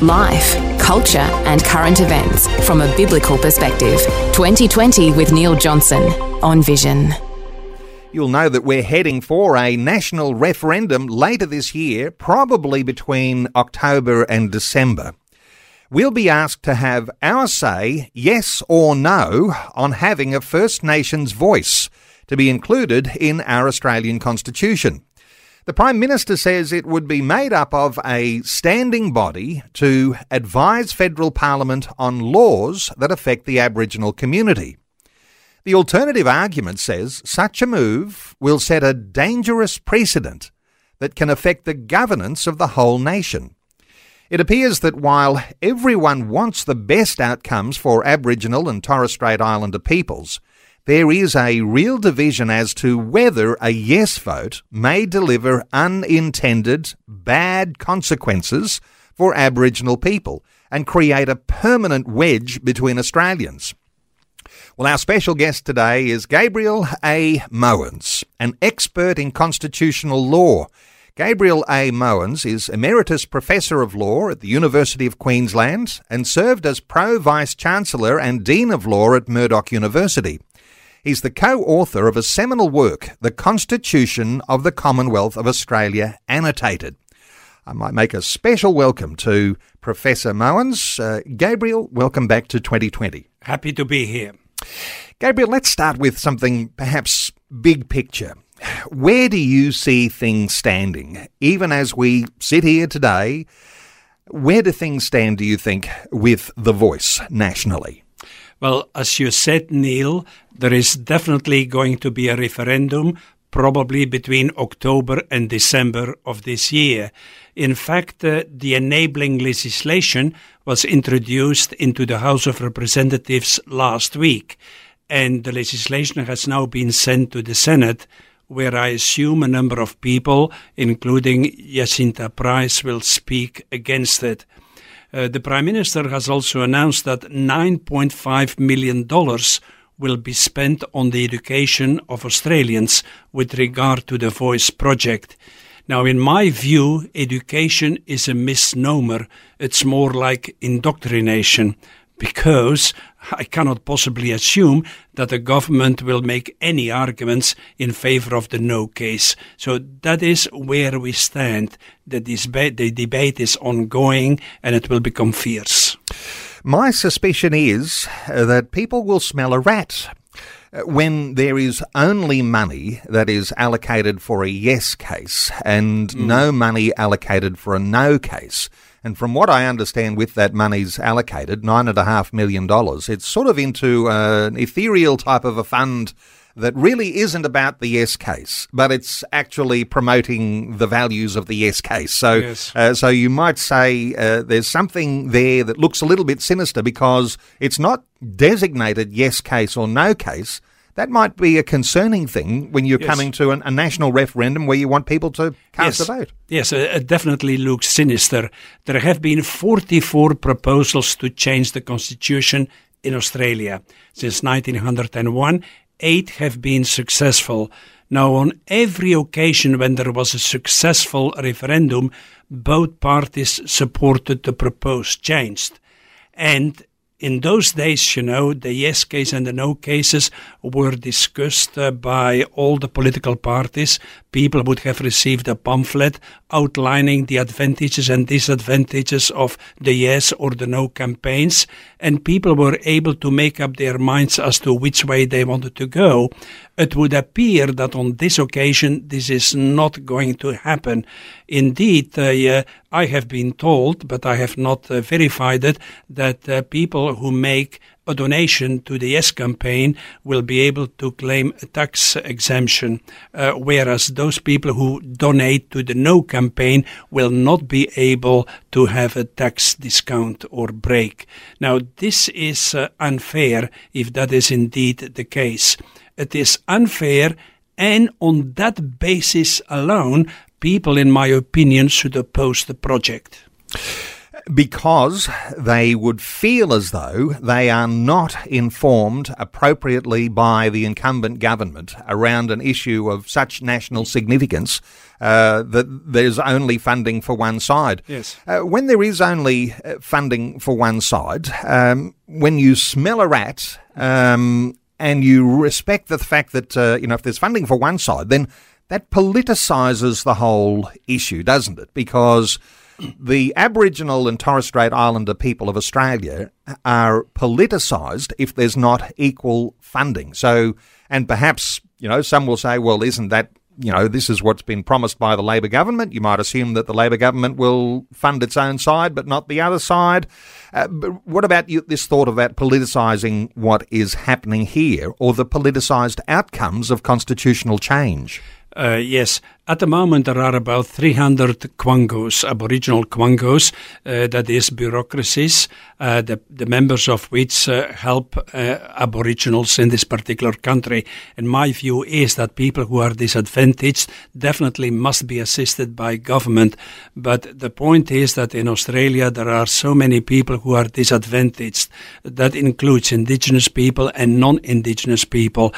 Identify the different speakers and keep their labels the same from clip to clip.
Speaker 1: Life, culture, and current events from a biblical perspective. 2020 with Neil Johnson on Vision.
Speaker 2: You'll know that we're heading for a national referendum later this year, probably between October and December. We'll be asked to have our say, yes or no, on having a First Nations voice to be included in our Australian Constitution. The Prime Minister says it would be made up of a standing body to advise federal parliament on laws that affect the Aboriginal community. The alternative argument says such a move will set a dangerous precedent that can affect the governance of the whole nation. It appears that while everyone wants the best outcomes for Aboriginal and Torres Strait Islander peoples, there is a real division as to whether a yes vote may deliver unintended bad consequences for Aboriginal people and create a permanent wedge between Australians. Well, our special guest today is Gabriel A. Moens, an expert in constitutional law. Gabriel A. Moens is Emeritus Professor of Law at the University of Queensland and served as Pro Vice Chancellor and Dean of Law at Murdoch University. He's the co author of a seminal work, The Constitution of the Commonwealth of Australia Annotated. I might make a special welcome to Professor Moens. Uh, Gabriel, welcome back to 2020.
Speaker 3: Happy to be here.
Speaker 2: Gabriel, let's start with something perhaps big picture. Where do you see things standing? Even as we sit here today, where do things stand, do you think, with the voice nationally?
Speaker 3: Well, as you said, Neil, there is definitely going to be a referendum probably between October and December of this year. In fact, uh, the enabling legislation was introduced into the House of Representatives last week, and the legislation has now been sent to the Senate, where I assume a number of people, including Jacinta Price, will speak against it. Uh, the Prime Minister has also announced that $9.5 million will be spent on the education of Australians with regard to the Voice project. Now, in my view, education is a misnomer. It's more like indoctrination because I cannot possibly assume that the government will make any arguments in favor of the no case. So that is where we stand. The, debate, the debate is ongoing and it will become fierce.
Speaker 2: My suspicion is uh, that people will smell a rat uh, when there is only money that is allocated for a yes case and mm. no money allocated for a no case. And from what I understand, with that money's allocated, $9.5 million, it's sort of into uh, an ethereal type of a fund that really isn't about the yes case, but it's actually promoting the values of the yes case. So, yes. uh, so you might say uh, there's something there that looks a little bit sinister because it's not designated yes case or no case. That might be a concerning thing when you're yes. coming to an, a national referendum where you want people to cast
Speaker 3: yes.
Speaker 2: a vote.
Speaker 3: Yes, it definitely looks sinister. There have been 44 proposals to change the constitution in Australia since 1901 eight have been successful. Now, on every occasion when there was a successful referendum, both parties supported the proposed change. And in those days, you know, the yes case and the no cases were discussed uh, by all the political parties. People would have received a pamphlet outlining the advantages and disadvantages of the yes or the no campaigns, and people were able to make up their minds as to which way they wanted to go. It would appear that on this occasion this is not going to happen. Indeed, uh, I have been told, but I have not uh, verified it, that uh, people who make a donation to the Yes campaign will be able to claim a tax exemption, uh, whereas those people who donate to the No campaign will not be able to have a tax discount or break. Now, this is uh, unfair if that is indeed the case. It is unfair, and on that basis alone, people, in my opinion, should oppose the project
Speaker 2: because they would feel as though they are not informed appropriately by the incumbent government around an issue of such national significance uh, that there's only funding for one side.
Speaker 3: Yes.
Speaker 2: Uh, when there is only uh, funding for one side, um, when you smell a rat um, and you respect the fact that uh, you know if there's funding for one side, then that politicises the whole issue, doesn't it? Because the Aboriginal and Torres Strait Islander people of Australia are politicised if there's not equal funding. So, and perhaps, you know, some will say, well, isn't that, you know, this is what's been promised by the Labor government. You might assume that the Labor government will fund its own side, but not the other side. Uh, but what about you, this thought about politicising what is happening here or the politicised outcomes of constitutional change?
Speaker 3: Uh, yes, at the moment, there are about 300 quangos, Aboriginal quangos, uh, that is bureaucracies, uh, the, the members of which uh, help uh, Aboriginals in this particular country. And my view is that people who are disadvantaged definitely must be assisted by government. But the point is that in Australia, there are so many people who are disadvantaged. That includes indigenous people and non-indigenous people.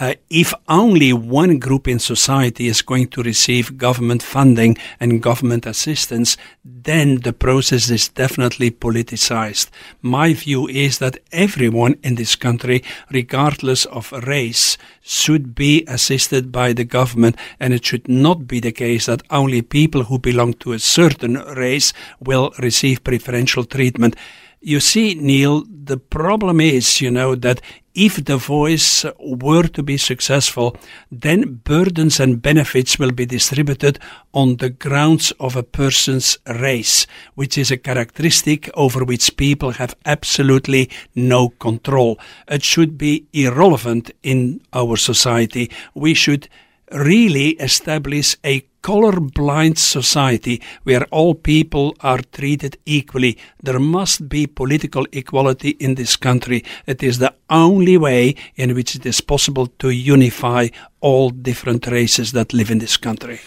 Speaker 3: Uh, if only one group in society is going to receive government funding and government assistance, then the process is definitely politicized. My view is that everyone in this country, regardless of race, should be assisted by the government, and it should not be the case that only people who belong to a certain race will receive preferential treatment. You see, Neil, the problem is, you know, that if the voice were to be successful, then burdens and benefits will be distributed on the grounds of a person's race, which is a characteristic over which people have absolutely no control. It should be irrelevant in our society. We should really establish a color-blind society where all people are treated equally. There must be political equality in this country. It is the only way in which it is possible to unify all different races that live in this country.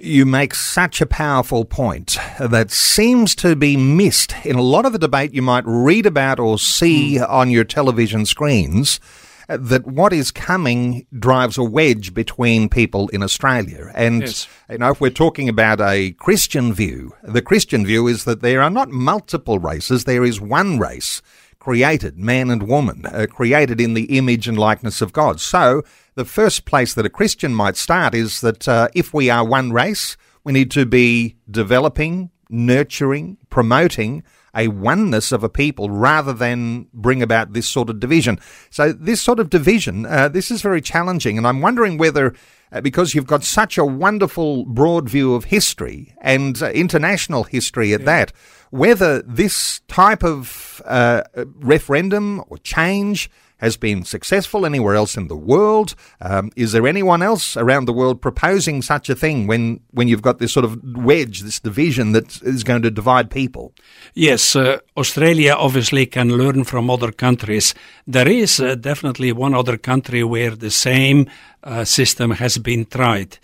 Speaker 2: You make such a powerful point that seems to be missed in a lot of the debate you might read about or see mm. on your television screens that what is coming drives a wedge between people in Australia. And, yes. you know, if we're talking about a Christian view, the Christian view is that there are not multiple races, there is one race created, man and woman, uh, created in the image and likeness of God. So, the first place that a Christian might start is that uh, if we are one race, we need to be developing, nurturing, promoting a oneness of a people rather than bring about this sort of division. So this sort of division, uh, this is very challenging, and I'm wondering whether. Uh, because you've got such a wonderful broad view of history and uh, international history at yeah. that, whether this type of uh, referendum or change has been successful anywhere else in the world? Um, is there anyone else around the world proposing such a thing when, when you've got this sort of wedge, this division that is going to divide people?
Speaker 3: Yes, uh, Australia obviously can learn from other countries. There is uh, definitely one other country where the same uh, system has been tried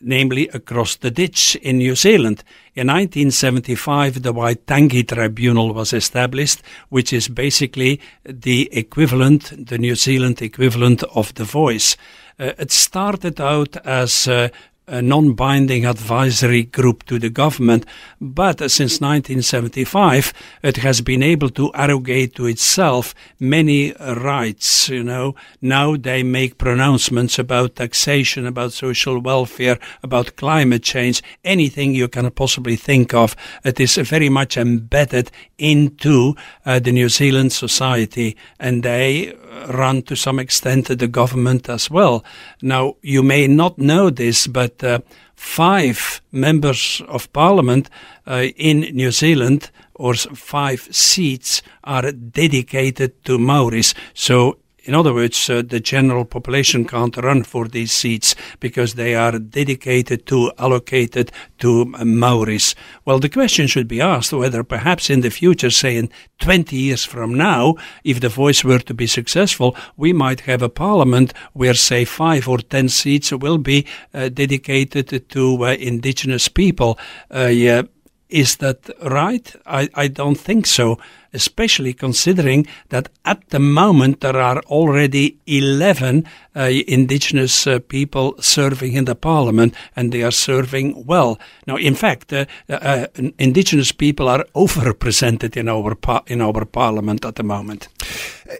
Speaker 3: namely across the ditch in New Zealand. In 1975, the Waitangi Tribunal was established, which is basically the equivalent, the New Zealand equivalent of The Voice. Uh, it started out as uh, a non-binding advisory group to the government, but since 1975 it has been able to arrogate to itself many rights. You know, now they make pronouncements about taxation, about social welfare, about climate change, anything you can possibly think of. It is very much embedded into uh, the New Zealand society, and they run to some extent the government as well. Now, you may not know this, but uh, five members of parliament uh, in New Zealand or five seats are dedicated to Maoris. So in other words, uh, the general population can't run for these seats because they are dedicated to, allocated to uh, Maoris. Well, the question should be asked whether perhaps in the future, say in 20 years from now, if the voice were to be successful, we might have a parliament where, say, five or 10 seats will be uh, dedicated to uh, indigenous people. Uh, yeah, is that right? I, I don't think so especially considering that at the moment there are already 11 uh, indigenous uh, people serving in the parliament and they are serving well. Now, in fact, uh, uh indigenous people are overrepresented in our, par- in our parliament at the moment.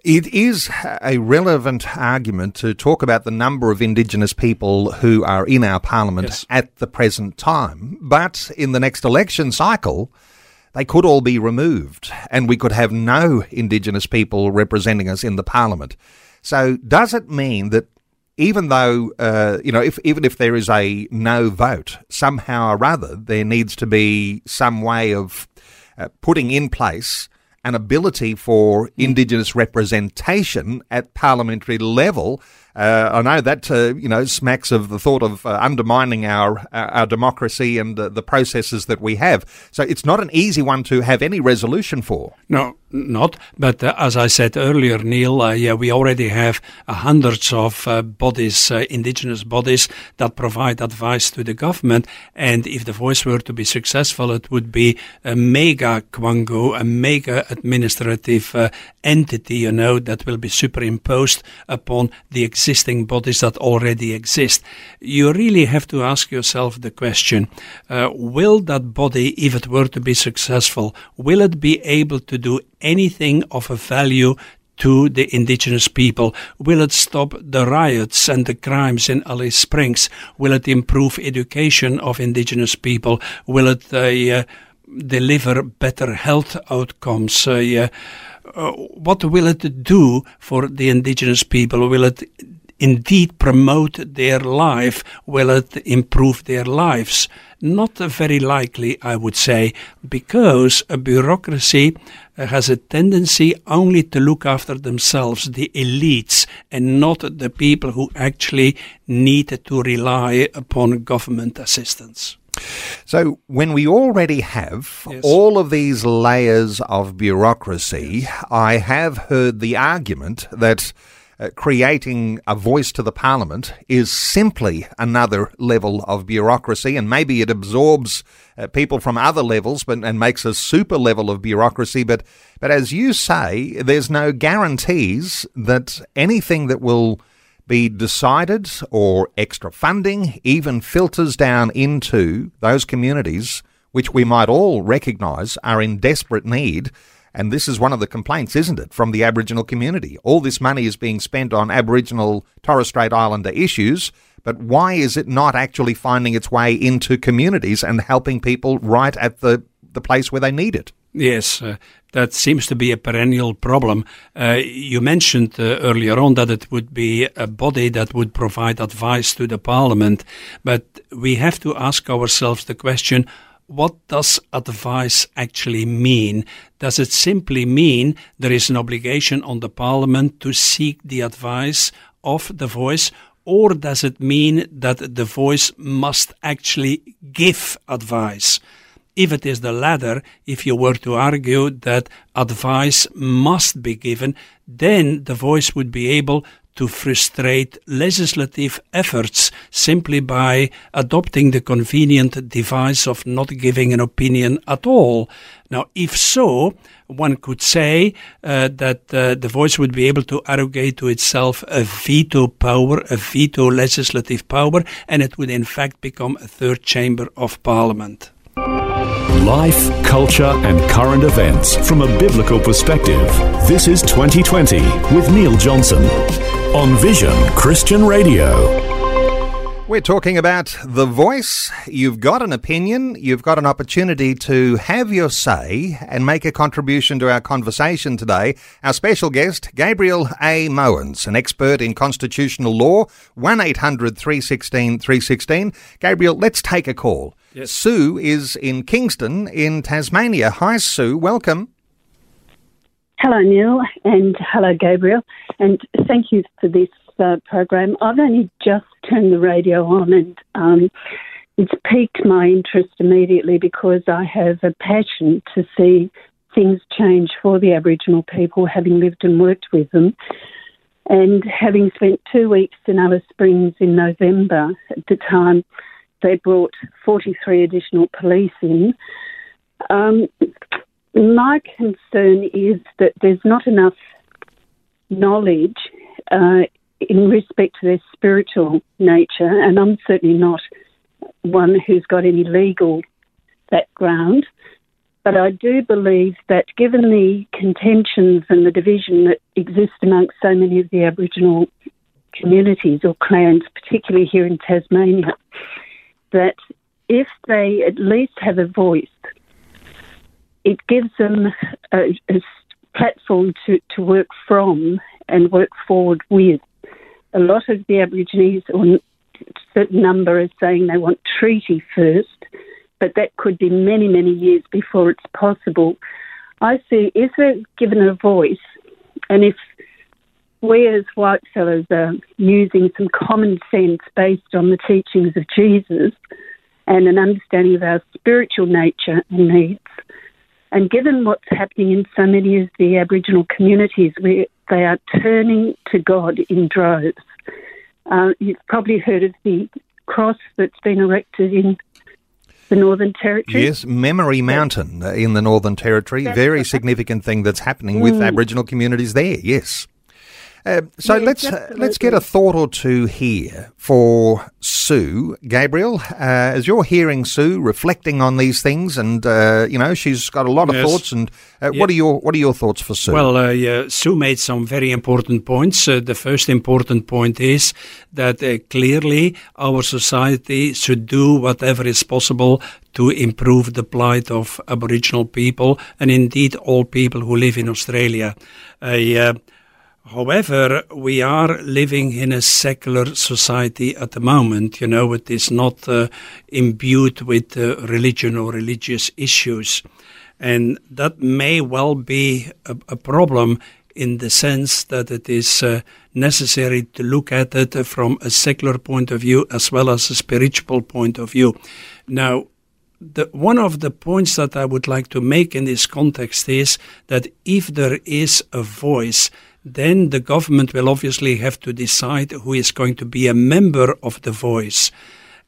Speaker 2: It is a relevant argument to talk about the number of Indigenous people who are in our Parliament yes. at the present time. But in the next election cycle, they could all be removed and we could have no Indigenous people representing us in the Parliament. So, does it mean that even though, uh, you know, if, even if there is a no vote, somehow or other, there needs to be some way of uh, putting in place an ability for Indigenous representation at parliamentary level uh, I know that uh, you know smacks of the thought of uh, undermining our our democracy and the processes that we have. So it's not an easy one to have any resolution for.
Speaker 3: No, not. But uh, as I said earlier, Neil, uh, yeah, we already have uh, hundreds of bodies, indigenous bodies, that provide advice to the government. And if the voice were to be successful, it would be a mega quango, a mega administrative entity, you know, that will be superimposed upon the existing bodies that already exist. You really have to ask yourself the question uh, will that body, if it were to be successful, will it be able to do anything of a value to the indigenous people? Will it stop the riots and the crimes in Alice Springs? Will it improve education of indigenous people? Will it uh, uh, deliver better health outcomes? Uh, uh, what will it do for the indigenous people? Will it indeed promote their life? Will it improve their lives? Not very likely, I would say, because a bureaucracy uh, has a tendency only to look after themselves, the elites, and not the people who actually need to rely upon government assistance.
Speaker 2: So, when we already have yes. all of these layers of bureaucracy, yes. I have heard the argument that uh, creating a voice to the parliament is simply another level of bureaucracy, and maybe it absorbs uh, people from other levels but, and makes a super level of bureaucracy. But, but as you say, there's no guarantees that anything that will be decided or extra funding even filters down into those communities which we might all recognise are in desperate need. And this is one of the complaints, isn't it, from the Aboriginal community? All this money is being spent on Aboriginal Torres Strait Islander issues, but why is it not actually finding its way into communities and helping people right at the, the place where they need it?
Speaker 3: Yes, uh, that seems to be a perennial problem. Uh, you mentioned uh, earlier on that it would be a body that would provide advice to the parliament, but we have to ask ourselves the question what does advice actually mean? Does it simply mean there is an obligation on the parliament to seek the advice of the voice? Or does it mean that the voice must actually give advice? if it is the latter, if you were to argue that advice must be given, then the voice would be able to frustrate legislative efforts simply by adopting the convenient device of not giving an opinion at all. Now, if so, one could say uh, that uh, the voice would be able to arrogate to itself a veto power, a veto legislative power, and it would in fact become a third chamber of parliament.
Speaker 4: Life, culture, and current events from a biblical perspective. This is 2020 with Neil Johnson on Vision Christian Radio.
Speaker 2: We're talking about the voice. You've got an opinion. You've got an opportunity to have your say and make a contribution to our conversation today. Our special guest, Gabriel A. Moens, an expert in constitutional law, 1 800 316 316. Gabriel, let's take a call. Yes. Sue is in Kingston in Tasmania. Hi, Sue. Welcome.
Speaker 5: Hello, Neil, and hello, Gabriel, and thank you for this uh, program. I've only just turned the radio on, and um, it's piqued my interest immediately because I have a passion to see things change for the Aboriginal people, having lived and worked with them. And having spent two weeks in Alice Springs in November, at the time they brought 43 additional police in. Um, my concern is that there's not enough knowledge uh, in respect to their spiritual nature, and I'm certainly not one who's got any legal background. But I do believe that given the contentions and the division that exist amongst so many of the Aboriginal communities or clans, particularly here in Tasmania, that if they at least have a voice, it gives them a, a platform to, to work from and work forward with. A lot of the Aborigines, or a certain number, are saying they want treaty first, but that could be many, many years before it's possible. I see if they're given a voice, and if we as white fellows are using some common sense based on the teachings of Jesus and an understanding of our spiritual nature and needs, and given what's happening in so many of the Aboriginal communities where they are turning to God in droves, uh, you've probably heard of the cross that's been erected in the Northern Territory.
Speaker 2: Yes, Memory Mountain in the Northern Territory. That's Very significant thing that's happening with mm. Aboriginal communities there. Yes. Uh, so yes, let's uh, let's get a thought or two here for Sue Gabriel. Uh, as you're hearing Sue reflecting on these things, and uh, you know she's got a lot of yes. thoughts. And uh, yeah. what are your what are your thoughts for Sue?
Speaker 3: Well, uh, Sue made some very important points. the first important point is that clearly our society should do whatever is possible to improve the plight of Aboriginal people and indeed all people who live in Australia. However, we are living in a secular society at the moment. You know, it is not uh, imbued with uh, religion or religious issues. And that may well be a, a problem in the sense that it is uh, necessary to look at it from a secular point of view as well as a spiritual point of view. Now, the, one of the points that I would like to make in this context is that if there is a voice then the government will obviously have to decide who is going to be a member of the voice.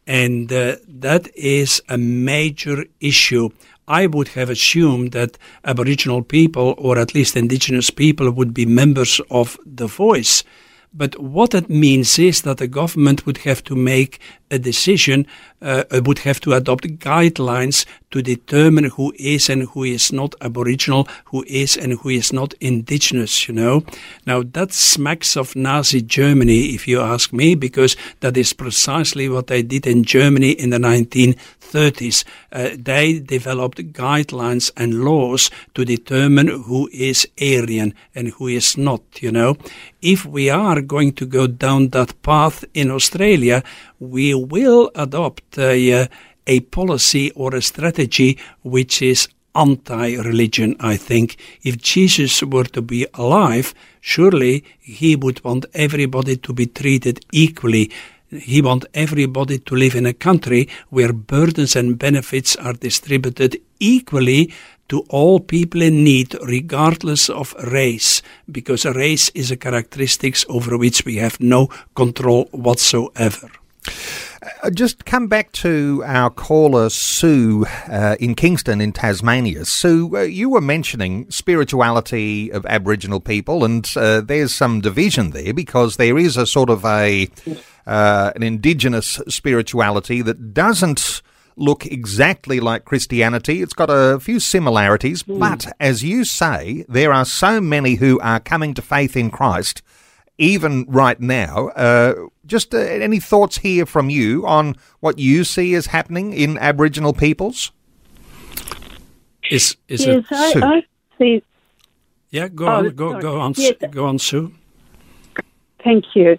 Speaker 3: And uh, that is a major issue. I would have assumed that Aboriginal people, or at least Indigenous people, would be members of the voice. But what it means is that the government would have to make a decision, uh, would have to adopt guidelines to determine who is and who is not Aboriginal, who is and who is not Indigenous, you know. Now that smacks of Nazi Germany, if you ask me, because that is precisely what they did in Germany in the 1930s. Uh, they developed guidelines and laws to determine who is Aryan and who is not, you know. If we are going to go down that path in Australia, we will adopt a, uh, a policy or a strategy which is anti religion, I think. If Jesus were to be alive, surely he would want everybody to be treated equally. He wants everybody to live in a country where burdens and benefits are distributed equally to all people in need, regardless of race, because race is a characteristic over which we have no control whatsoever.
Speaker 2: Uh, just come back to our caller, Sue, uh, in Kingston, in Tasmania. Sue, uh, you were mentioning spirituality of Aboriginal people, and uh, there's some division there because there is a sort of a uh, an indigenous spirituality that doesn't look exactly like Christianity. It's got a few similarities, mm. but as you say, there are so many who are coming to faith in Christ even right now. Uh, just uh, any thoughts here from you on what you see as happening in Aboriginal peoples?
Speaker 3: Is is
Speaker 5: yes,
Speaker 3: it
Speaker 5: I, I, see.
Speaker 3: Yeah, go oh, on, go go on, yes. go on, Sue.
Speaker 5: Thank you.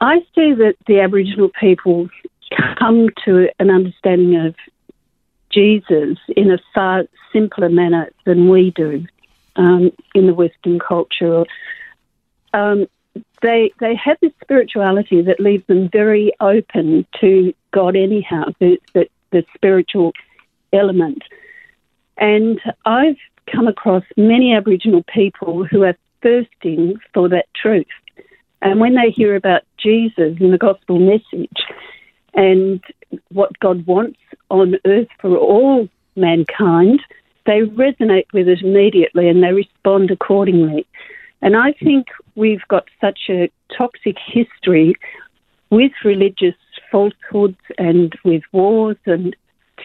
Speaker 5: I see that the Aboriginal people come to an understanding of Jesus in a far simpler manner than we do um, in the Western culture. Um, they they have this spirituality that leaves them very open to God anyhow, the, the, the spiritual element. And I've come across many Aboriginal people who are thirsting for that truth. And when they hear about Jesus and the gospel message and what God wants on earth for all mankind, they resonate with it immediately and they respond accordingly. And I think we've got such a toxic history with religious falsehoods and with wars and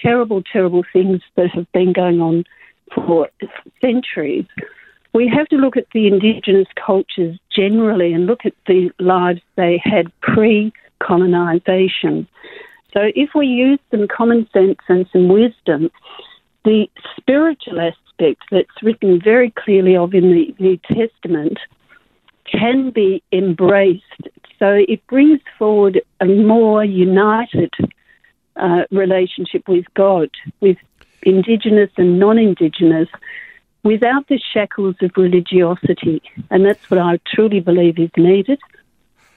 Speaker 5: terrible, terrible things that have been going on for centuries. We have to look at the Indigenous cultures generally and look at the lives they had pre colonisation. So, if we use some common sense and some wisdom, the spiritual aspect that's written very clearly of in the New Testament can be embraced. So it brings forward a more united uh, relationship with God, with Indigenous and non Indigenous, without the shackles of religiosity. And that's what I truly believe is needed.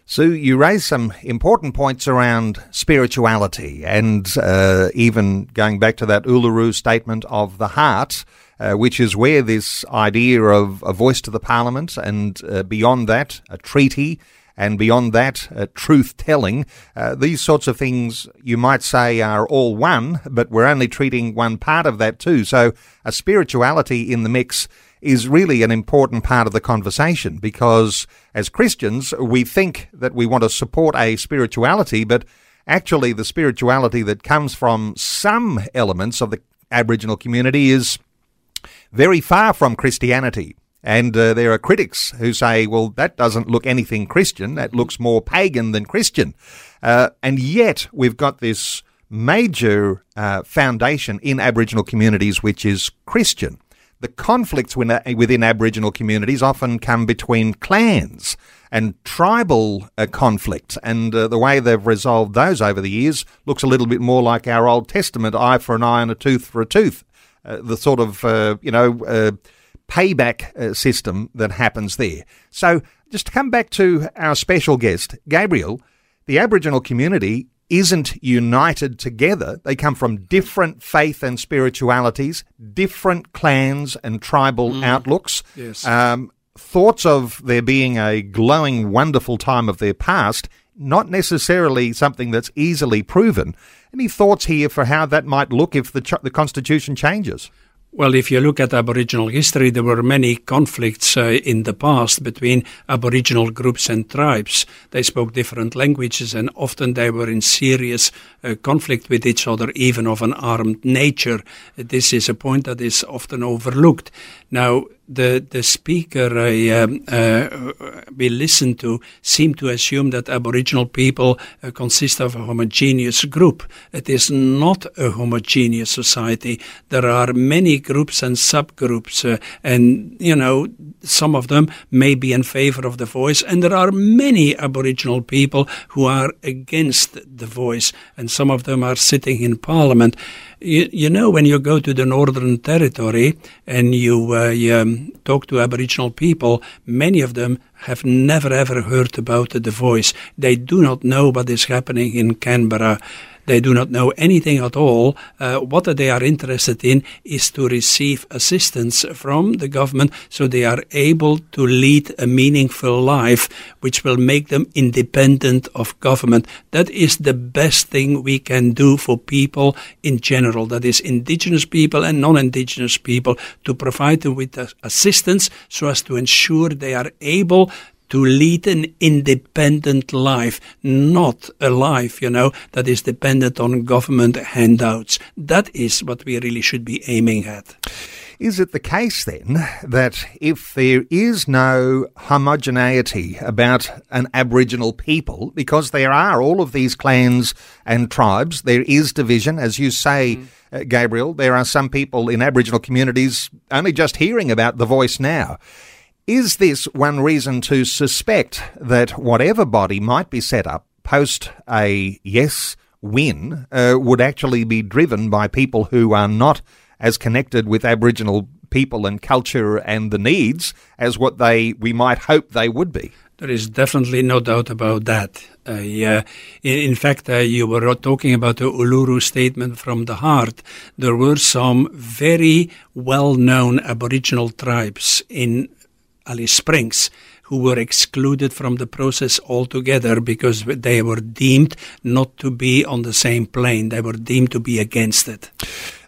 Speaker 2: Sue, you raise some important points around spirituality and uh, even going back to that Uluru statement of the heart, uh, which is where this idea of a voice to the parliament and uh, beyond that, a treaty, and beyond that, uh, truth telling. Uh, these sorts of things you might say are all one, but we're only treating one part of that too. So a spirituality in the mix is really an important part of the conversation because as Christians, we think that we want to support a spirituality, but actually the spirituality that comes from some elements of the Aboriginal community is very far from Christianity. And uh, there are critics who say, well, that doesn't look anything Christian. That looks more pagan than Christian. Uh, and yet we've got this major uh, foundation in Aboriginal communities, which is Christian the conflicts within Aboriginal communities often come between clans and tribal uh, conflicts, and uh, the way they've resolved those over the years looks a little bit more like our Old Testament eye for an eye and a tooth for a tooth. Uh, the sort of, uh, you know, uh, payback uh, system that happens there. So, just to come back to our special guest, Gabriel, the Aboriginal community isn't united together. They come from different faith and spiritualities, different clans and tribal mm. outlooks.
Speaker 3: Yes.
Speaker 2: Um, thoughts of there being a glowing, wonderful time of their past, not necessarily something that's easily proven. Any thoughts here for how that might look if the, ch- the Constitution changes?
Speaker 3: Well, if you look at Aboriginal history, there were many conflicts uh, in the past between Aboriginal groups and tribes. They spoke different languages and often they were in serious uh, conflict with each other, even of an armed nature. This is a point that is often overlooked. Now, the the speaker I, um, uh, we listen to seem to assume that Aboriginal people uh, consist of a homogeneous group. It is not a homogeneous society. There are many groups and subgroups, uh, and you know some of them may be in favor of the voice, and there are many Aboriginal people who are against the voice, and some of them are sitting in Parliament. You, you know, when you go to the Northern Territory and you, uh, you um, talk to Aboriginal people, many of them have never ever heard about the voice. They do not know what is happening in Canberra. They do not know anything at all. Uh, what they are interested in is to receive assistance from the government so they are able to lead a meaningful life which will make them independent of government. That is the best thing we can do for people in general, that is, indigenous people and non indigenous people, to provide them with assistance so as to ensure they are able to lead an independent life, not a life, you know, that is dependent on government handouts. That is what we really should be aiming at.
Speaker 2: Is it the case then that if there is no homogeneity about an Aboriginal people, because there are all of these clans and tribes, there is division, as you say, mm. uh, Gabriel, there are some people in Aboriginal communities only just hearing about the voice now. Is this one reason to suspect that whatever body might be set up post a yes win uh, would actually be driven by people who are not as connected with Aboriginal people and culture and the needs as what they we might hope they would be.
Speaker 3: There is definitely no doubt about that. Uh, in, in, fact, uh, you were talking about the Uluru statement from the heart. There were some very well-known Aboriginal tribes in Alice Springs who were excluded from the process altogether because they were deemed not to be on the same plane. They were deemed to be against it.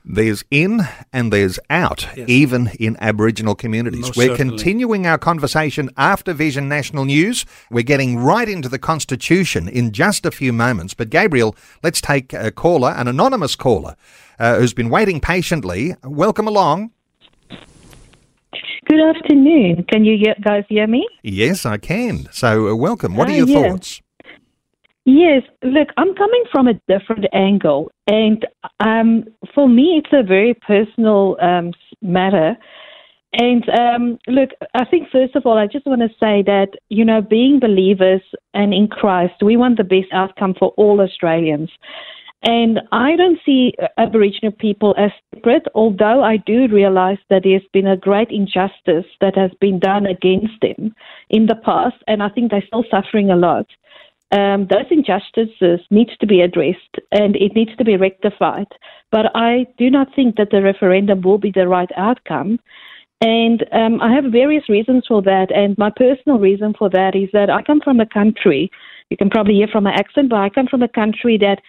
Speaker 2: There's in and there's out, yes. even in Aboriginal communities.
Speaker 3: Most
Speaker 2: We're
Speaker 3: certainly.
Speaker 2: continuing our conversation after Vision National News. We're getting right into the Constitution in just a few moments. But Gabriel, let's take a caller, an anonymous caller, uh, who's been waiting patiently. Welcome along.
Speaker 6: Good afternoon. Can you guys hear me?
Speaker 2: Yes, I can. So, uh, welcome. What are
Speaker 6: ah,
Speaker 2: your
Speaker 6: yeah.
Speaker 2: thoughts?
Speaker 6: Yes, look, I'm coming from a different angle, and um, for me, it's a very personal um, matter. And um, look, I think first of all, I just want to say that you know, being believers and in Christ, we want the best outcome for all Australians. And I don't see Aboriginal people as separate, although I do realize that there's been a great injustice that has been done against them in the past, and I think they're still suffering a lot um, those injustices need to be addressed and it needs to be rectified. But I do not think that the referendum will be the right outcome. And um, I have various reasons for that. And my personal reason for that is that I come from a country, you can probably hear from my accent, but I come from a country that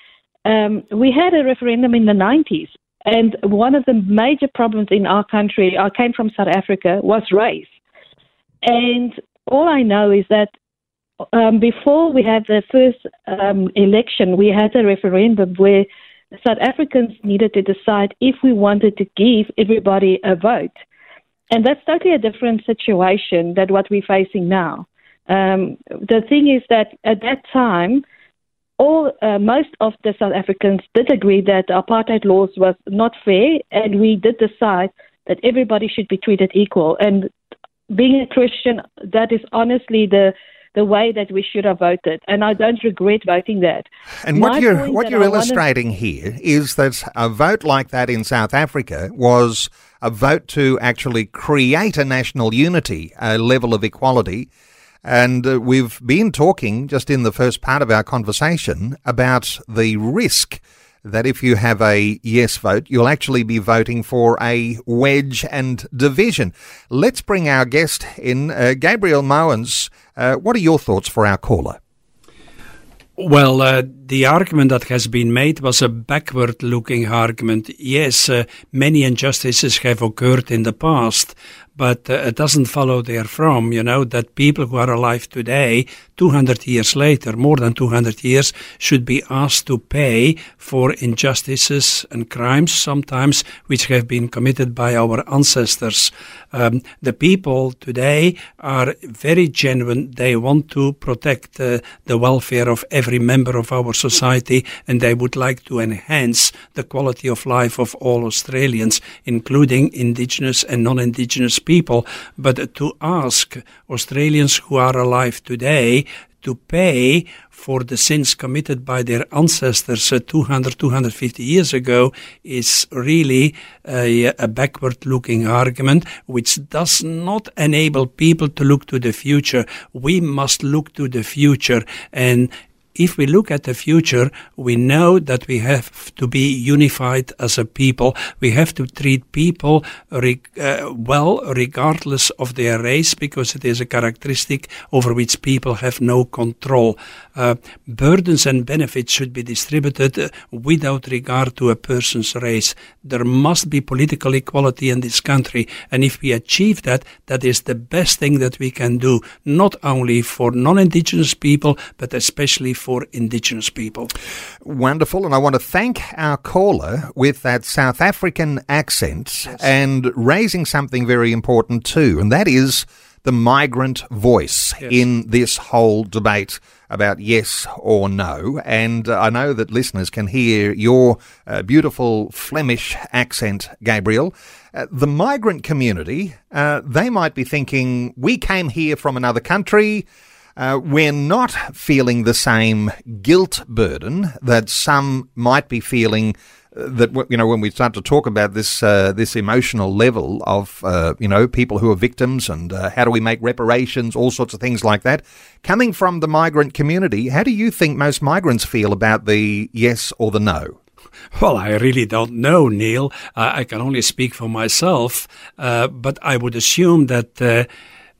Speaker 6: um, we had a referendum in the 90s. And one of the major problems in our country, I came from South Africa, was race. And all I know is that um, before we had the first um, election, we had a referendum where South Africans needed to decide if we wanted to give everybody a vote. And that's totally a different situation than what we're facing now. Um, the thing is that at that time, all uh, most of the South Africans did agree that apartheid laws was not fair, and we did decide that everybody should be treated equal. And being a Christian, that is honestly the the way that we should have voted, and I don't regret voting that.
Speaker 2: And what you're what you're illustrating here is that a vote like that in South Africa was a vote to actually create a national unity, a level of equality. And uh, we've been talking just in the first part of our conversation about the risk that if you have a yes vote, you'll actually be voting for a wedge and division. Let's bring our guest in, uh, Gabriel Moens. Uh, what are your thoughts for our caller?
Speaker 3: Well, uh, the argument that has been made was a backward looking argument. Yes, uh, many injustices have occurred in the past, but uh, it doesn't follow therefrom, you know, that people who are alive today, 200 years later, more than 200 years, should be asked to pay for injustices and crimes sometimes which have been committed by our ancestors. Um, the people today are very genuine. They want to protect uh, the welfare of every member of our society and they would like to enhance the quality of life of all Australians, including indigenous and non-indigenous people, but to ask Australians who are alive today to pay for the sins committed by their ancestors uh, 200, 250 years ago is really a, a backward looking argument which does not enable people to look to the future. We must look to the future and if we look at the future, we know that we have to be unified as a people. We have to treat people re- uh, well, regardless of their race, because it is a characteristic over which people have no control. Uh, burdens and benefits should be distributed uh, without regard to a person's race. There must be political equality in this country, and if we achieve that, that is the best thing that we can do, not only for non-indigenous people, but especially for Indigenous people.
Speaker 2: Wonderful. And I want to thank our caller with that South African accent yes. and raising something very important too, and that is the migrant voice yes. in this whole debate about yes or no. And uh, I know that listeners can hear your uh, beautiful Flemish accent, Gabriel. Uh, the migrant community, uh, they might be thinking, we came here from another country. Uh, we're not feeling the same guilt burden that some might be feeling that you know when we start to talk about this uh, this emotional level of uh, you know people who are victims and uh, how do we make reparations, all sorts of things like that, coming from the migrant community, how do you think most migrants feel about the yes or the no?
Speaker 3: Well, I really don't know, Neil. I can only speak for myself, uh, but I would assume that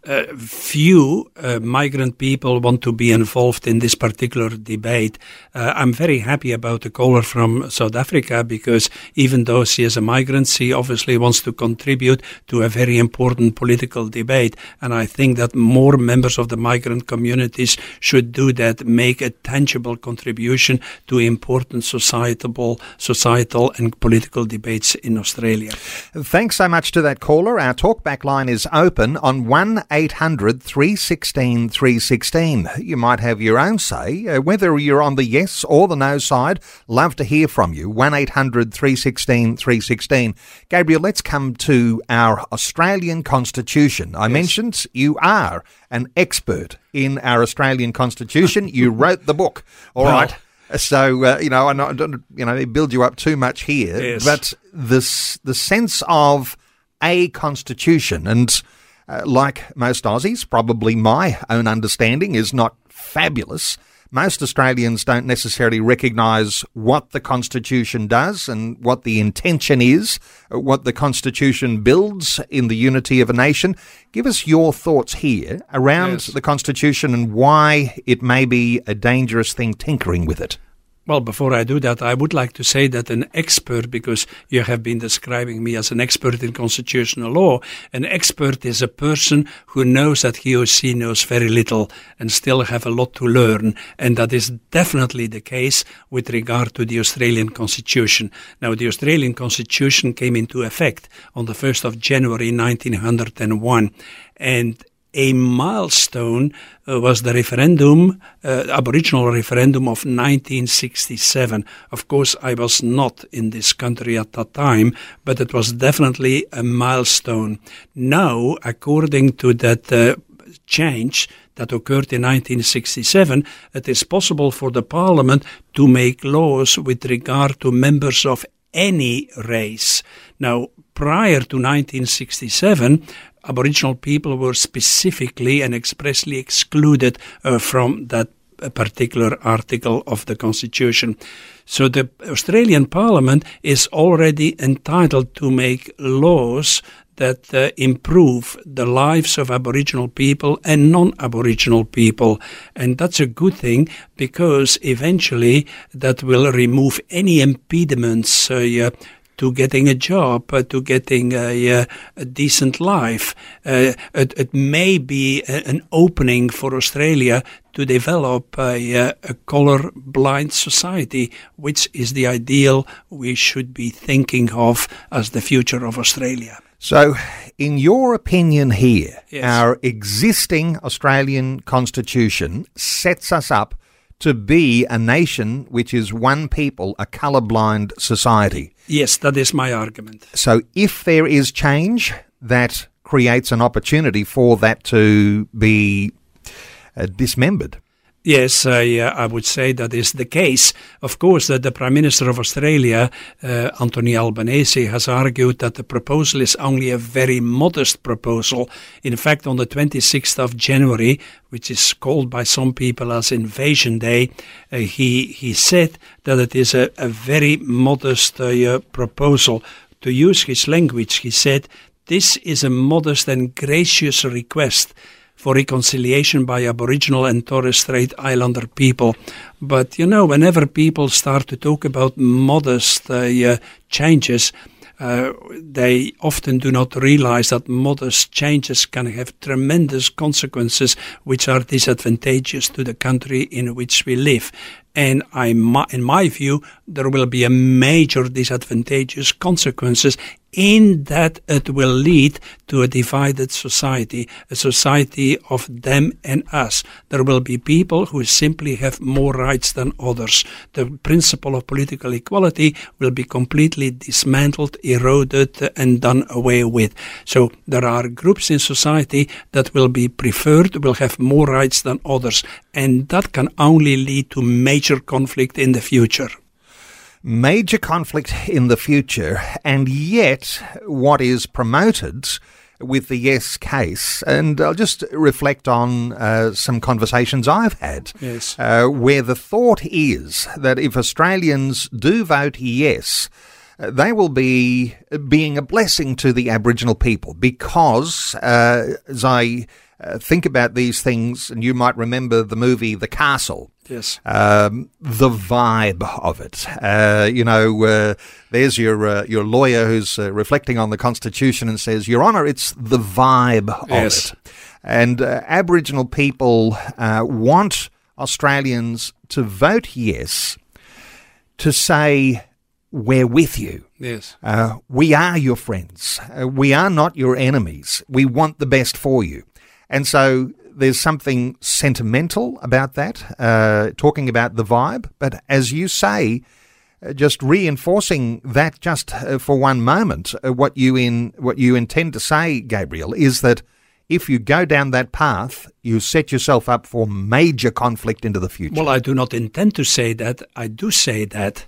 Speaker 3: uh, few uh, migrant people want to be involved in this particular debate. Uh, I'm very happy about the caller from South Africa because even though she is a migrant, she obviously wants to contribute to a very important political debate. And I think that more members of the migrant communities should do that, make a tangible contribution to important societal, societal and political debates in Australia.
Speaker 2: Thanks so much to that caller. Our talkback line is open on 1 800 316 316. You might have your own say, uh, whether you're on the yes or the no side. Love to hear from you. 1 800 316 316. Gabriel, let's come to our Australian Constitution. I yes. mentioned you are an expert in our Australian Constitution. you wrote the book. All well, right. So uh, you know, I don't you know build you up too much here,
Speaker 3: yes.
Speaker 2: but this the sense of a constitution and uh, like most Aussies, probably my own understanding is not fabulous. Most Australians don't necessarily recognise what the Constitution does and what the intention is, uh, what the Constitution builds in the unity of a nation. Give us your thoughts here around yes. the Constitution and why it may be a dangerous thing tinkering with it.
Speaker 3: Well, before I do that, I would like to say that an expert, because you have been describing me as an expert in constitutional law, an expert is a person who knows that he or she knows very little and still have a lot to learn. And that is definitely the case with regard to the Australian Constitution. Now, the Australian Constitution came into effect on the 1st of January 1901. And a milestone uh, was the referendum, uh, Aboriginal referendum of 1967. Of course, I was not in this country at that time, but it was definitely a milestone. Now, according to that uh, change that occurred in 1967, it is possible for the Parliament to make laws with regard to members of any race. Now, prior to 1967, Aboriginal people were specifically and expressly excluded uh, from that particular article of the Constitution. So the Australian Parliament is already entitled to make laws that uh, improve the lives of Aboriginal people and non Aboriginal people. And that's a good thing because eventually that will remove any impediments uh, to getting a job, uh, to getting a, a decent life. Uh, it, it, may be a, an opening for Australia to develop a, a color blind society, which is the ideal we should be thinking of as the future of Australia.
Speaker 2: So, in your opinion, here, yes. our existing Australian constitution sets us up to be a nation which is one people, a colourblind society.
Speaker 3: Yes, that is my argument.
Speaker 2: So if there is change, that creates an opportunity for that to be uh, dismembered.
Speaker 3: Yes, I, uh, I would say that is the case. Of course, that the Prime Minister of Australia, uh, Anthony Albanese, has argued that the proposal is only a very modest proposal. In fact, on the 26th of January, which is called by some people as Invasion Day, uh, he, he said that it is a, a very modest uh, proposal. To use his language, he said, This is a modest and gracious request for reconciliation by Aboriginal and Torres Strait Islander people. But you know, whenever people start to talk about modest uh, changes, uh, they often do not realize that modest changes can have tremendous consequences which are disadvantageous to the country in which we live. And I, in my view, there will be a major disadvantageous consequences in that it will lead to a divided society, a society of them and us. There will be people who simply have more rights than others. The principle of political equality will be completely dismantled, eroded, and done away with. So there are groups in society that will be preferred, will have more rights than others, and that can only lead to major conflict in the future
Speaker 2: major conflict in the future, and yet what is promoted with the yes case, and I'll just reflect on uh, some conversations I've had,
Speaker 3: yes.
Speaker 2: uh, where the thought is that if Australians do vote yes, uh, they will be being a blessing to the Aboriginal people because, uh, as I uh, think about these things, and you might remember the movie The Castle.
Speaker 3: Yes.
Speaker 2: Um, the vibe of it. Uh, you know, uh, there's your uh, your lawyer who's uh, reflecting on the Constitution and says, Your Honour, it's the vibe of
Speaker 3: yes.
Speaker 2: it. And uh, Aboriginal people uh, want Australians to vote yes, to say, We're with you.
Speaker 3: Yes.
Speaker 2: we are your friends. we are not your enemies. We want the best for you. And so there's something sentimental about that, uh, talking about the vibe. But as you say, uh, just reinforcing that just uh, for one moment, uh, what you in what you intend to say, Gabriel, is that if you go down that path, you set yourself up for major conflict into the future.
Speaker 3: Well, I do not intend to say that. I do say that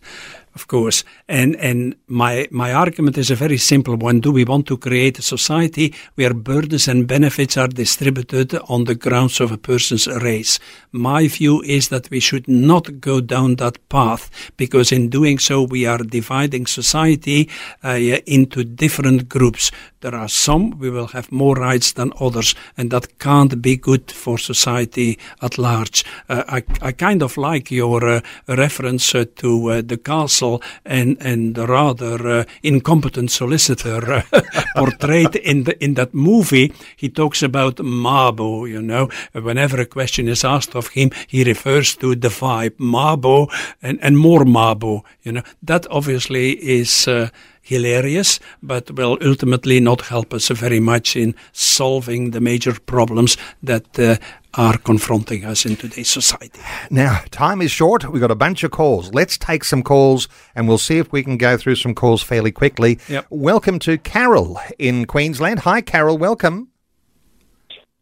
Speaker 3: of course. And and my my argument is a very simple one. Do we want to create a society where burdens and benefits are distributed on the grounds of a person's race? My view is that we should not go down that path because in doing so we are dividing society uh, into different groups. There are some we will have more rights than others, and that can't be good for society at large. Uh, I I kind of like your uh, reference uh, to uh, the castle and and rather uh, incompetent solicitor uh, portrayed in the in that movie. He talks about Mabo. You know, whenever a question is asked of him, he refers to the vibe Mabo and and more Mabo. You know, that obviously is. Uh, hilarious, but will ultimately not help us very much in solving the major problems that uh, are confronting us in today's society.
Speaker 2: Now, time is short. We've got a bunch of calls. Let's take some calls and we'll see if we can go through some calls fairly quickly.
Speaker 3: Yep.
Speaker 2: Welcome to Carol in Queensland. Hi, Carol. Welcome.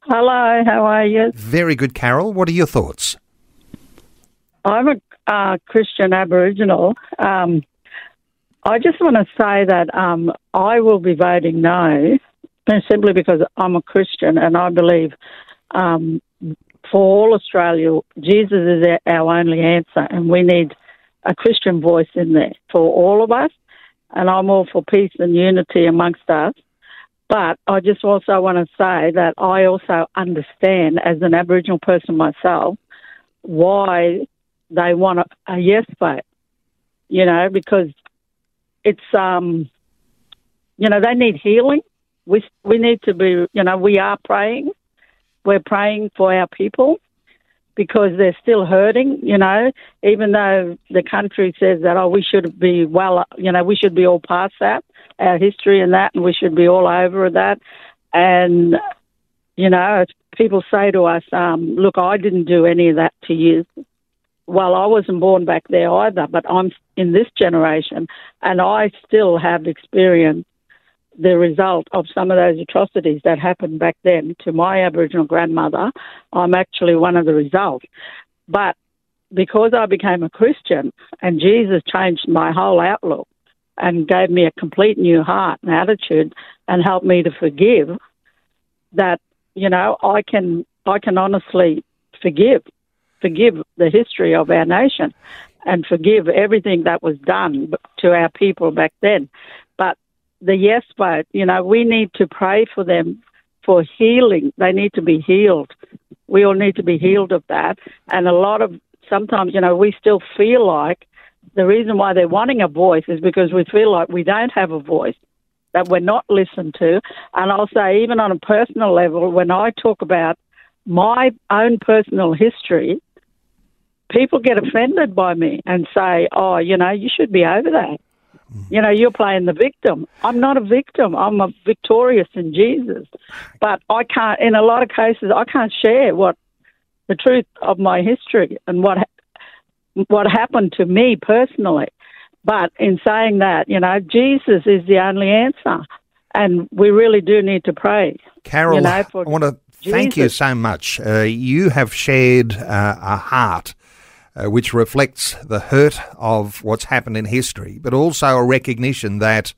Speaker 7: Hello, how are you?
Speaker 2: Very good, Carol. What are your thoughts?
Speaker 7: I'm a uh, Christian Aboriginal. Um, I just want to say that um, I will be voting no, simply because I'm a Christian and I believe um, for all Australia, Jesus is our only answer, and we need a Christian voice in there for all of us. And I'm all for peace and unity amongst us. But I just also want to say that I also understand, as an Aboriginal person myself, why they want a, a yes vote. You know, because it's um, you know, they need healing. We we need to be, you know, we are praying. We're praying for our people because they're still hurting. You know, even though the country says that, oh, we should be well, you know, we should be all past that, our history and that, and we should be all over that. And you know, people say to us, um, "Look, I didn't do any of that to you." well, I wasn't born back there either, but I'm in this generation, and I still have experienced the result of some of those atrocities that happened back then to my Aboriginal grandmother. I'm actually one of the results. But because I became a Christian and Jesus changed my whole outlook and gave me a complete new heart and attitude and helped me to forgive, that, you know, I can I can honestly forgive forgive the history of our nation and forgive everything that was done to our people back then. But the yes vote, you know, we need to pray for them for healing. They need to be healed. We all need to be healed of that. And a lot of sometimes, you know, we still feel like the reason why they're wanting a voice is because we feel like we don't have a voice, that we're not listened to. And I'll say, even on a personal level, when I talk about my own personal history, people get offended by me and say, "Oh, you know, you should be over that." You know, you're playing the victim. I'm not a victim. I'm a victorious in Jesus. But I can't, in a lot of cases, I can't share what the truth of my history and what what happened to me personally. But in saying that, you know, Jesus is the only answer, and we really do need to pray.
Speaker 2: Carol,
Speaker 7: you know,
Speaker 2: I want to thank you so much. Uh, you have shared uh, a heart uh, which reflects the hurt of what's happened in history, but also a recognition that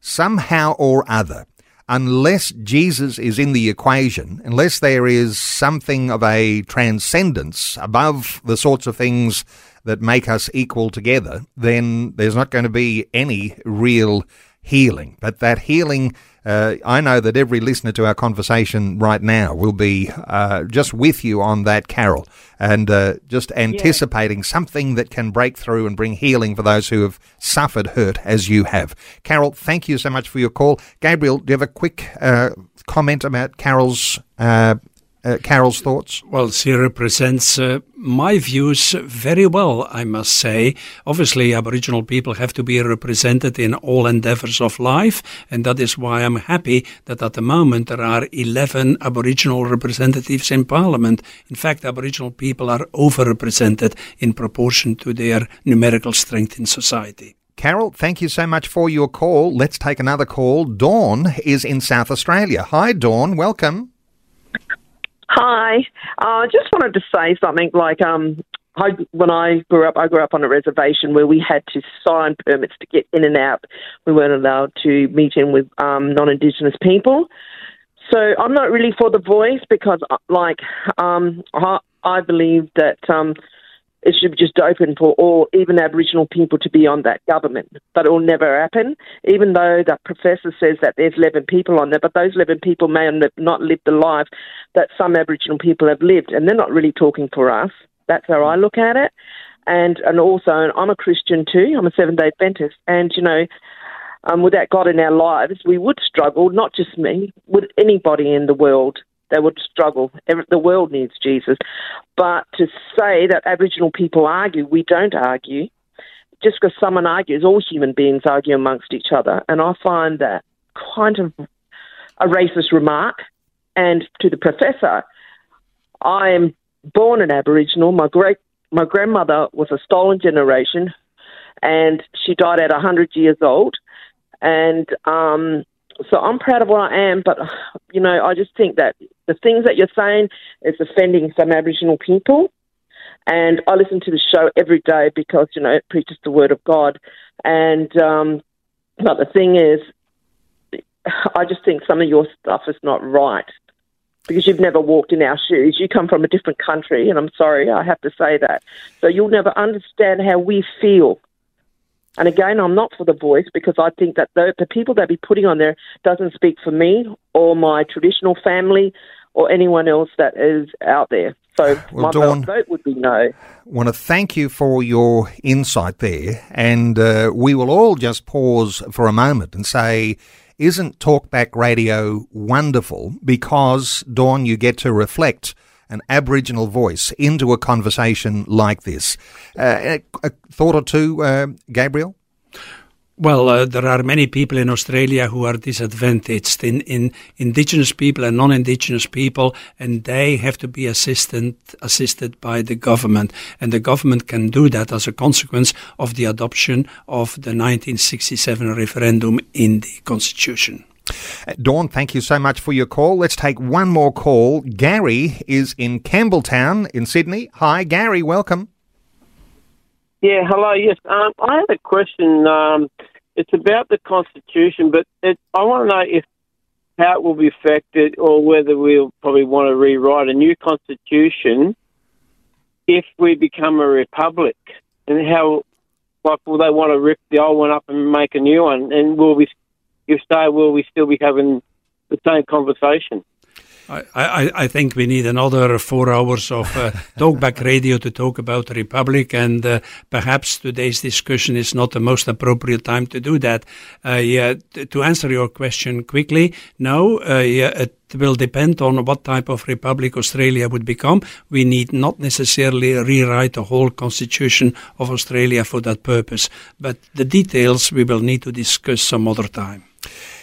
Speaker 2: somehow or other, unless Jesus is in the equation, unless there is something of a transcendence above the sorts of things that make us equal together, then there's not going to be any real healing. But that healing, uh, I know that every listener to our conversation right now will be uh, just with you on that, Carol, and uh, just anticipating something that can break through and bring healing for those who have suffered hurt as you have. Carol, thank you so much for your call. Gabriel, do you have a quick uh, comment about Carol's? Uh, Carol's thoughts?
Speaker 3: Well, she represents uh, my views very well, I must say. Obviously, Aboriginal people have to be represented in all endeavors of life, and that is why I'm happy that at the moment there are 11 Aboriginal representatives in Parliament. In fact, Aboriginal people are overrepresented in proportion to their numerical strength in society.
Speaker 2: Carol, thank you so much for your call. Let's take another call. Dawn is in South Australia. Hi, Dawn. Welcome.
Speaker 8: Hi. I uh, just wanted to say something like um, I, when I grew up, I grew up on a reservation where we had to sign permits to get in and out. We weren't allowed to meet in with um, non Indigenous people. So I'm not really for the voice because, uh, like, um, I, I believe that um, it should be just open for all, even Aboriginal people, to be on that government. But it will never happen, even though the professor says that there's 11 people on there. But those 11 people may not live the life that some Aboriginal people have lived, and they're not really talking for us. That's how I look at it. And and also, I'm a Christian too. I'm a Seventh Day Adventist, and you know, um, without God in our lives, we would struggle. Not just me, with anybody in the world they would struggle. The world needs Jesus. But to say that Aboriginal people argue, we don't argue. Just because someone argues, all human beings argue amongst each other. And I find that kind of a racist remark. And to the professor, I am born an Aboriginal. My great my grandmother was a stolen generation, and she died at hundred years old. And um, so I'm proud of what I am, but you know, I just think that the things that you're saying is offending some Aboriginal people. And I listen to the show every day because you know it preaches the word of God. And um, but the thing is, I just think some of your stuff is not right because you've never walked in our shoes. You come from a different country, and I'm sorry, I have to say that. So you'll never understand how we feel. And again, I'm not for the voice because I think that the, the people that be putting on there doesn't speak for me or my traditional family or anyone else that is out there. So
Speaker 2: Well,
Speaker 8: my
Speaker 2: Dawn-
Speaker 8: vote would be no.
Speaker 2: want to thank you for your insight there. And uh, we will all just pause for a moment and say, isn't Talkback Radio wonderful? Because, Dawn, you get to reflect an Aboriginal voice into a conversation like this. Uh, a, thought or two, uh, Gabriel?
Speaker 3: Well, uh, there are many people in Australia who are disadvantaged in, in indigenous people and non-indigenous people, and they have to be assisted assisted by the government, and the government can do that as a consequence of the adoption of the 1967 referendum in the constitution.
Speaker 2: Uh, Dawn, thank you so much for your call. Let's take one more call. Gary is in Campbelltown in Sydney. Hi, Gary, welcome.
Speaker 9: Yeah, hello. Yes, um, I have a question. Um, it's about the Constitution, but it, I want to know if how it will be affected, or whether we'll probably want to rewrite a new Constitution if we become a republic, and how like will they want to rip the old one up and make a new one, and will we, if so, will we still be having the same conversation?
Speaker 3: I, I, I think we need another four hours of uh, talkback radio to talk about the Republic, and uh, perhaps today's discussion is not the most appropriate time to do that. Uh, yeah, t- to answer your question quickly, no, uh, yeah, it will depend on what type of republic Australia would become. We need not necessarily rewrite the whole constitution of Australia for that purpose, but the details we will need to discuss some other time.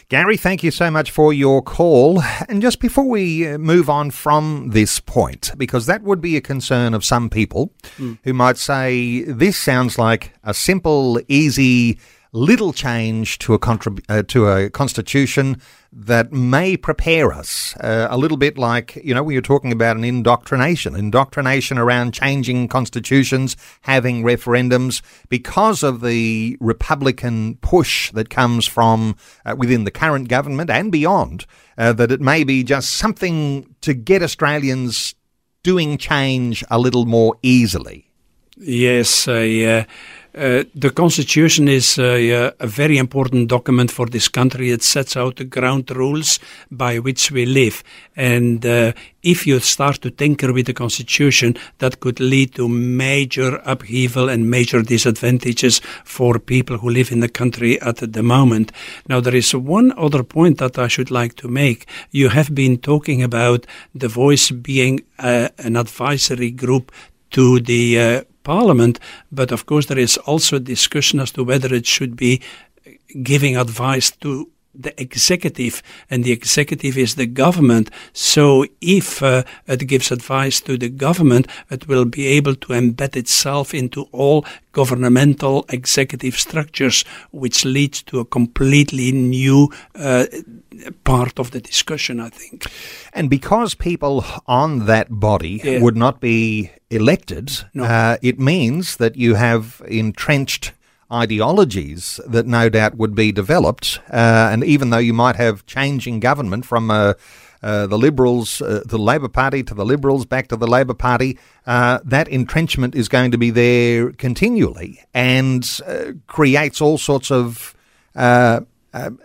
Speaker 2: Gary, thank you so much for your call. And just before we uh, move on from this point, because that would be a concern of some people
Speaker 3: Mm.
Speaker 2: who might say this sounds like a simple, easy, little change to a contrib- uh, to a constitution that may prepare us uh, a little bit like you know we were talking about an indoctrination indoctrination around changing constitutions having referendums because of the republican push that comes from uh, within the current government and beyond uh, that it may be just something to get australians doing change a little more easily
Speaker 3: Yes, uh, yeah. Uh, the Constitution is uh, a very important document for this country. It sets out the ground rules by which we live. And uh, if you start to tinker with the Constitution, that could lead to major upheaval and major disadvantages for people who live in the country at the moment. Now, there is one other point that I should like to make. You have been talking about the voice being uh, an advisory group to the parliament, but of course there is also discussion as to whether it should be giving advice to the executive, and the executive is the government. So if uh, it gives advice to the government, it will be able to embed itself into all governmental executive structures, which leads to a completely new uh, part of the discussion, I think.
Speaker 2: And because people on that body
Speaker 3: Yeah.
Speaker 2: would not be elected,
Speaker 3: No.
Speaker 2: uh, it means that you have entrenched ideologies that no doubt would be developed. Uh, and even though you might have changing government from uh, uh, the Liberals, uh, the Labor Party to the Liberals, back to the Labor Party, uh, that entrenchment is going to be there continually and uh, creates all sorts of uh,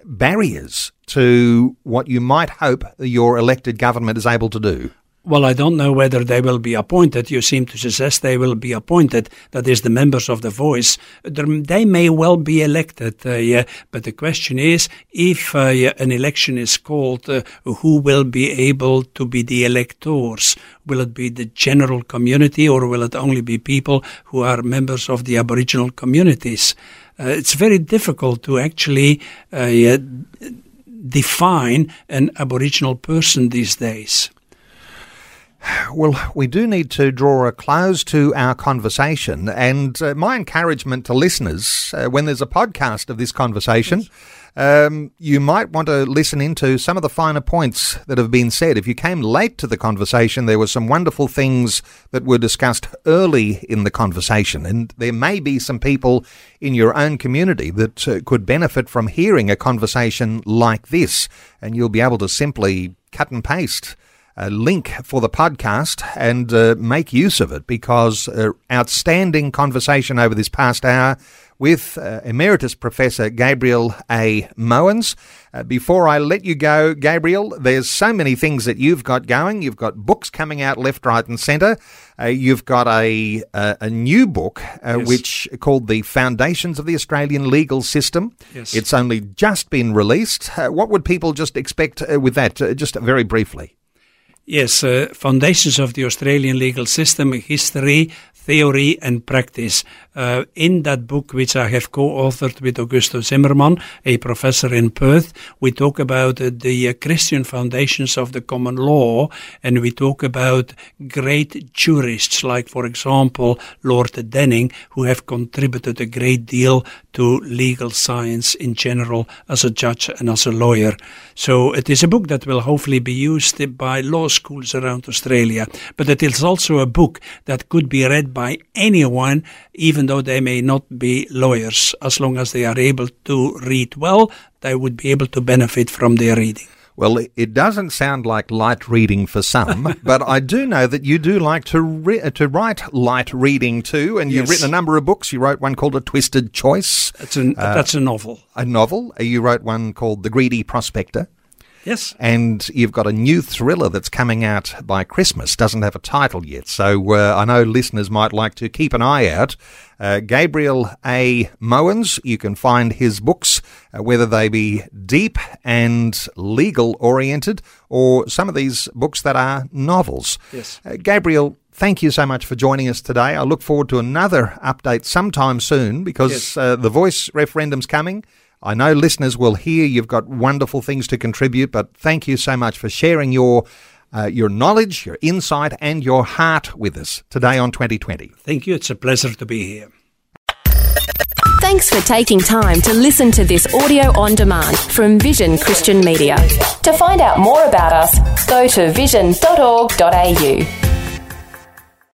Speaker 2: barriers to what you might hope your elected government is able to do.
Speaker 3: Well, I don't know whether they will be appointed. You seem to suggest they will be appointed. That is, the members of the voice. They may well be elected, uh, yeah. But the question is, if uh, an election is called, uh, who will be able to be the electors? Will it be the general community, or will it only be people who are members of the Aboriginal communities? Uh, it's very difficult to actually uh, yeah, define an Aboriginal person these days.
Speaker 2: Well, we do need to draw a close to our conversation. And uh, my encouragement to listeners uh, when there's a podcast of this conversation, um, you might want to listen into some of the finer points that have been said. If you came late to the conversation, there were some wonderful things that were discussed early in the conversation. And there may be some people in your own community that uh, could benefit from hearing a conversation like this. And you'll be able to simply cut and paste a link for the podcast and uh, make use of it because uh, outstanding conversation over this past hour with uh, Emeritus Professor Gabriel A. Moens. Uh, before I let you go, Gabriel, there's so many things that you've got going. You've got books coming out left, right, and centre. Uh, you've got a a, a new book uh,
Speaker 3: Yes.
Speaker 2: which called "The Foundations of the Australian Legal System."
Speaker 3: Yes.
Speaker 2: It's only just been released. Uh, what would people just expect uh, with that? Uh, just very briefly.
Speaker 3: Yes, uh, Foundations of the Australian Legal System, History, Theory and Practice. Uh, in that book, which I have co-authored with Augusto Zimmermann, a professor in Perth, we talk about uh, the uh, Christian foundations of the common law, and we talk about great jurists, like, for example, Lord Denning, who have contributed a great deal to legal science in general as a judge and as a lawyer. So it is a book that will hopefully be used by law schools around Australia, but it is also a book that could be read by anyone, even though they may not be lawyers. As long as they are able to read well, they would be able to benefit from their reading.
Speaker 2: Well, it- doesn't sound like light reading for some, but I do know that you do like to re- uh, to write light reading too, and you've
Speaker 3: Yes.
Speaker 2: written a number of books. You wrote one called A Twisted Choice,
Speaker 3: That's, an,
Speaker 2: Uh,
Speaker 3: that's a novel.
Speaker 2: a novel. Uh, You wrote one called The Greedy Prospector.
Speaker 3: Yes.
Speaker 2: And you've got a new thriller that's coming out by Christmas. Doesn't have a title yet. So uh, I know listeners might like to keep an eye out. Uh, Gabriel A. Moens, you can find his books, uh, whether they be deep and legal oriented or some of these books that are novels.
Speaker 3: Yes.
Speaker 2: Uh, Gabriel, thank you so much for joining us today. I look forward to another update sometime soon because
Speaker 3: Yes.
Speaker 2: uh, the voice referendum's coming. I know listeners will hear you've got wonderful things to contribute, but thank you so much for sharing your uh, your knowledge, your insight, and your heart with us today on 2020.
Speaker 3: Thank you. It's a pleasure to be here.
Speaker 1: Thanks for taking time to listen to this audio on demand from Vision Christian Media. To find out more about us, go to vision.org.au.